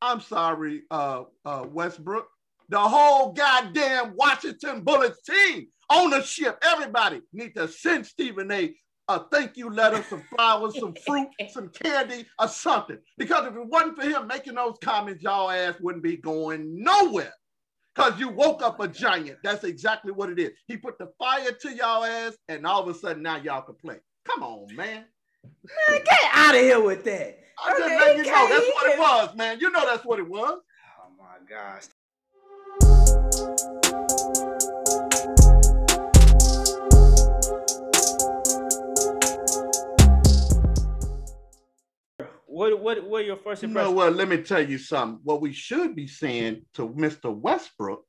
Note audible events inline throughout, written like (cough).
I'm sorry, uh, uh, Westbrook. The whole goddamn Washington Bullets team, ownership, everybody need to send Stephen A. a thank you letter, some flowers, some (laughs) fruit, some candy, or something. Because if it wasn't for him making those comments, y'all ass wouldn't be going nowhere. Because you woke up a giant. That's exactly what it is. He put the fire to y'all ass, and all of a sudden now y'all can play. Come on, man. Man, get out of here with that. I'm just letting you know that's what it was, man. You know that's what it was. Oh my gosh. What what what are your first You impressions? know what? Let me tell you something. What we should be saying to Mr. Westbrook,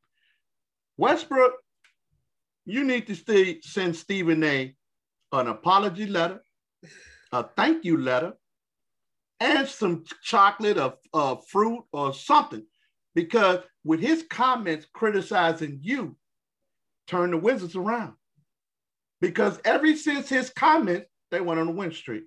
Westbrook, you need to stay, send Stephen A. an apology letter, a thank you letter, and some chocolate or, or fruit or something. Because with his comments criticizing you, turn the Wizards around. Because ever since his comment, they went on a win streak.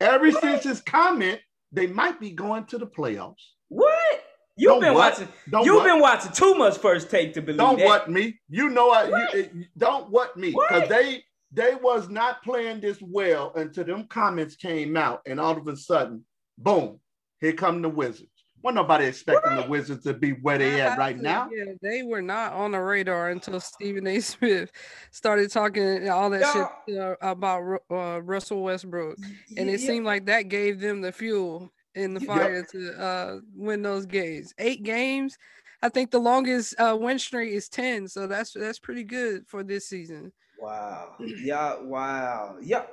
Ever since his comment, they might be going to the playoffs. What? You've Don't been what? watching. Don't You've what? been watching too much first take to believe Don't that. what me. You know I What? you- don't what me because they they was not playing this well until them comments came out, and all of a sudden, boom, here come the Wizards. Well, nobody expecting the Wizards to be where they at right now. Yeah, they were not on the radar until Stephen A. Smith started talking all that shit uh, about uh, Russell Westbrook, and it Yeah. seemed like that gave them the fuel in the Yep. fire to uh, win those games. Eight games. I think the longest uh, win streak is ten, so that's that's pretty good for this season. Wow. (clears throat) Yeah. Wow. Yeah.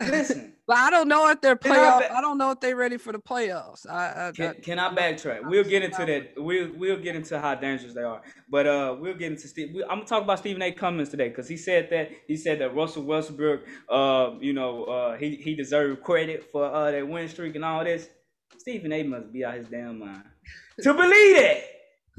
Listen. (laughs) But I don't know if they're Can I playoff. ba- I don't know if they're ready for the playoffs. I, I, Can, I- can I backtrack? We'll get into that. We'll we'll get into how dangerous they are. But uh, we'll get into Steve. We, I'm gonna talk about Stephen A. Cummins today because he said that he said that Russell Westbrook, uh, you know, uh, he he deserved credit for uh that win streak and all this. Stephen A. must be out his damn mind to believe that.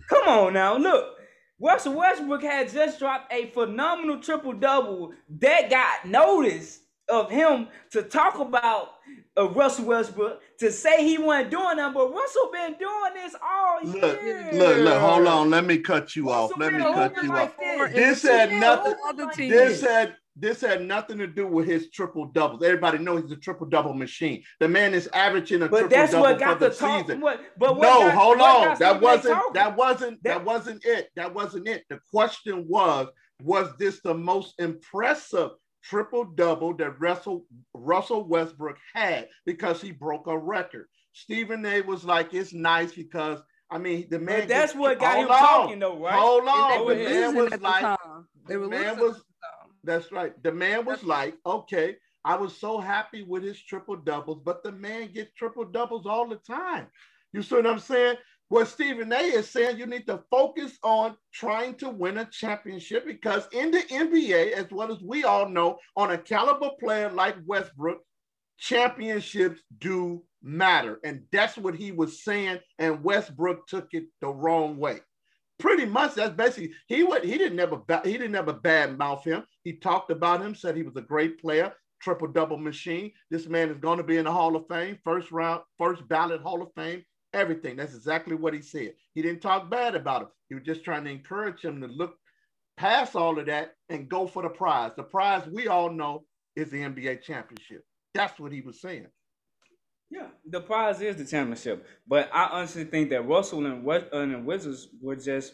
Come on now, look. Russell Westbrook had just dropped a phenomenal triple double that got notice of him to talk about uh, Russell Westbrook to say he wasn't doing that, but Russell been doing this all Look, year. look, look, hold on. Let me cut you off. Let me cut you like off. this. This had nothing. hooping Other like team. This this. had this had nothing to do with his triple doubles. Everybody knows he's a triple double machine. The man is averaging a But triple that's double what for got the the talk. season. What, but what no, got, hold on. That wasn't that wasn't that, That- wasn't it. That wasn't it. The question was, was this the most impressive triple double that Russell Russell Westbrook had because he broke a record? Stephen A was like, it's nice because I mean the man. But that's gets- what got him on, talking, though, right? Hold on. The man was like, the man was at the time. That's right. The man was That's- like, okay, I was so happy with his triple doubles, but the man gets triple doubles all the time. You see what I'm saying? What Stephen A is saying, you need to focus on trying to win a championship because in the NBA, as well as we all know, on a caliber player like Westbrook, championships do matter. And that's what he was saying. And Westbrook took it the wrong way pretty much that's basically he would he didn't ever he didn't ever bad mouth him. He talked about him, said he was a great player, triple double machine. This man is going to be in the Hall of Fame, first round, first ballot Hall of Fame, everything. That's exactly what he said. He didn't talk bad about him. He was just trying to encourage him to look past all of that and go for the prize. The prize we all know is the NBA championship. That's what he was saying. Yeah, the prize is the championship. But I honestly think that Russell and West, uh, and Wizards were just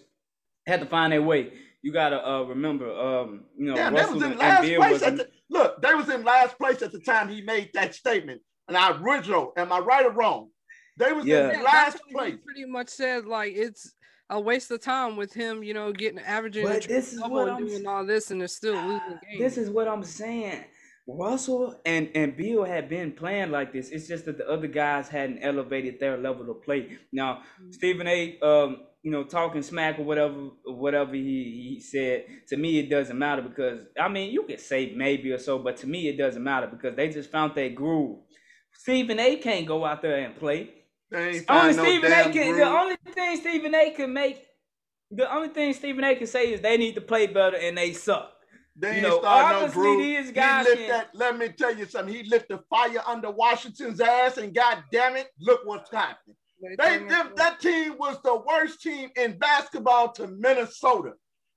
had to find their way. You gotta uh, remember, um, you know, Yeah, they Russell was in and, last place was at the look. They was in last place at the time he made that statement. And I original, am I right or wrong? They was Yeah. in Yeah, last that's he place. pretty much said like it's a waste of time with him, you know, getting averaging But this is what I'm doing s- all this, and they're still losing games. This is what I'm saying. Russell and, and Beal had been playing like this. It's just that the other guys hadn't elevated their level of play. Now, Stephen A. Um, you know, talking smack or whatever, whatever he, he said. To me, it doesn't matter because I mean, you could say maybe or so, but to me, it doesn't matter because they just found their groove. Stephen A. can't go out there and play. They Only no Stephen A. can. The only thing Stephen A. can make. The only thing Stephen A. can say is they need to play better and they suck. They you ain't know, starting no obviously groove. these He guys lit can- that. Let me tell you something. He lit the fire under Washington's ass, and God damn it, look what's happening. They, them, that team was the worst team in basketball to Minnesota.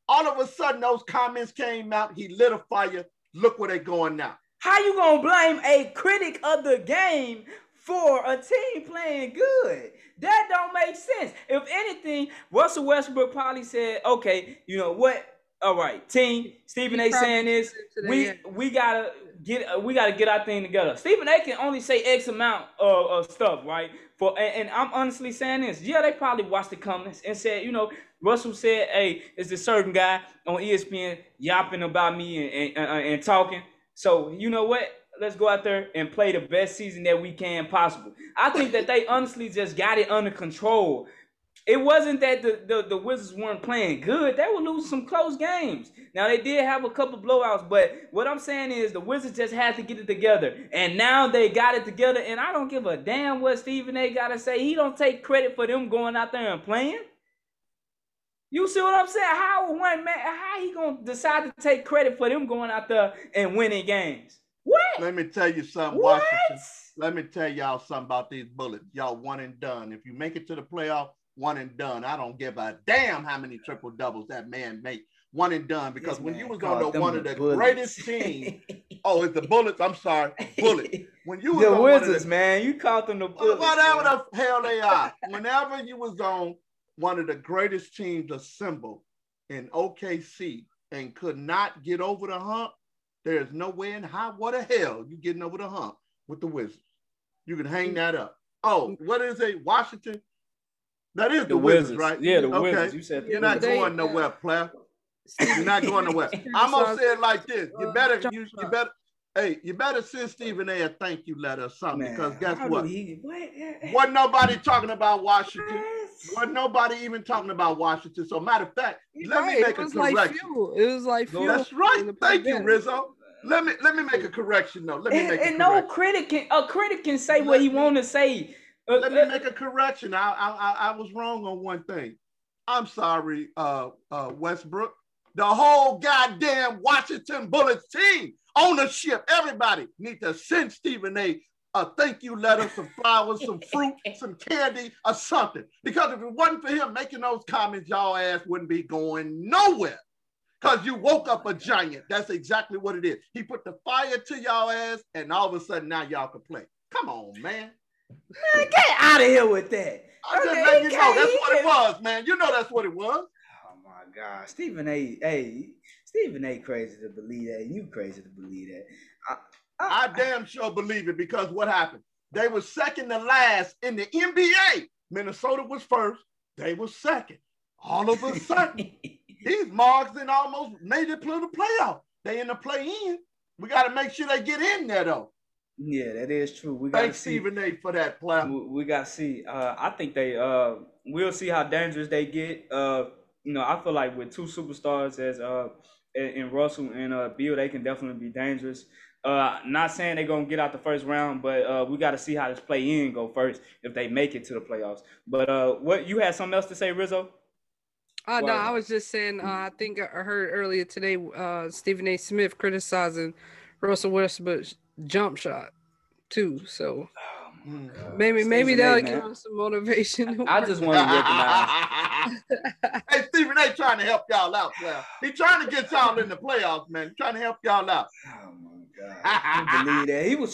All of a sudden, those comments came out. He lit a fire. Look where they're going now. How you gonna blame a critic of the game for a team playing good? That don't make sense. If anything, Russell Westbrook probably said, "Okay, you know what? All right, team. Stephen A. saying this. We we gotta get uh, we gotta get our thing together. Stephen A. can only say X amount of, of stuff, right? For and, and, I'm honestly saying this. Yeah, they probably watched the comments and said, you know, Russell said, "Hey, it's a certain guy on ESPN yapping about me and and, uh, and talking." So you know what? Let's go out there and play the best season that we can possible. I think that they honestly just got it under control. It wasn't that the, the, the Wizards weren't playing good. They were losing some close games. Now they did have a couple blowouts, but what I'm saying is the Wizards just had to get it together. And now they got it together. And I don't give a damn what Stephen A gotta say. He don't take credit for them going out there and playing. You see what I'm saying? How one man, how he gonna decide to take credit for them going out there and winning games? What? Let me tell you something, what? Washington. Let me tell y'all something about these bullets. Y'all one and done. If you make it to the playoff, one and done. I don't give a damn how many triple doubles that man make. One and done. Because when you was on the one of the bullets. greatest teams, (laughs) oh, it's the bullets. I'm sorry, bullet. When you was the Wizards, the, man, you called them the bullets. Whatever man. the hell they are. (laughs) Whenever you was on one of the greatest teams assembled in OKC and could not get over the hump, there is no way in how what the hell you getting over the hump with the Wizards. You can hang mm. that up. Oh, what is it? Washington? That is the, the Wizards, Wizards, right? Yeah, the okay. Wizards. You said you're not they, going nowhere, player. You're not going nowhere. (laughs) I'm gonna say it like this: you uh, better, you, you better, Hey, you better send Stephen A. a thank you letter or something Man, because guess what? He, what? Wasn't nobody talking about Washington. Wasn't nobody even talking about Washington. So matter of fact, He's let right. me make a correction. Like it was like fuel. That's right. Thank you, Rizzo. Let me let me make a correction though. Let me and, make and no critic can a critic can say what he want to say. Uh, let uh, me make a correction. I, I I was wrong on one thing. I'm sorry, uh, uh, Westbrook. The whole goddamn Washington Bullets team ownership, everybody need to send Stephen A. a thank you letter, some flowers, some fruit, (laughs) some candy, or something. Because if it wasn't for him making those comments, y'all ass wouldn't be going nowhere. Because you woke up a giant. That's exactly what it is. He put the fire to y'all ass, and all of a sudden now y'all can play. Come on, man. Man, get out of here with that. Okay, just letting you know that's what it was, man. You know that's what it was. Oh my God, Stephen A. Hey, Stephen A. crazy to believe that. You crazy to believe that. I, I, I damn sure believe it because what happened? They were second to last in the NBA. Minnesota was first. They were second. All of a sudden, (laughs) these marks then almost made it to the playoff. They in the play in. We got to make sure they get in there though. Yeah, that is true. We got Stephen A. for that play. We, we got to see. Uh, I think they. Uh, we'll see how dangerous they get. Uh, you know, I feel like with two superstars as uh and Russell and uh, Beal, they can definitely be dangerous. Uh, not saying they're gonna get out the first round, but uh, we got to see how this play in go first if they make it to the playoffs. But uh, what you had something else to say, Rizzo? Uh, no, I was just saying. Uh, I think I heard earlier today uh, Stephen A. Smith criticizing Russell Westbrook's jump shot too. So Mm. Maybe maybe that'll give us some motivation. (laughs) I just want to recognize. (laughs) hey, Stephen A. trying to help y'all out, player. He's trying to get y'all in the playoffs, man. He's trying to help y'all out. Oh my god! I believe that he was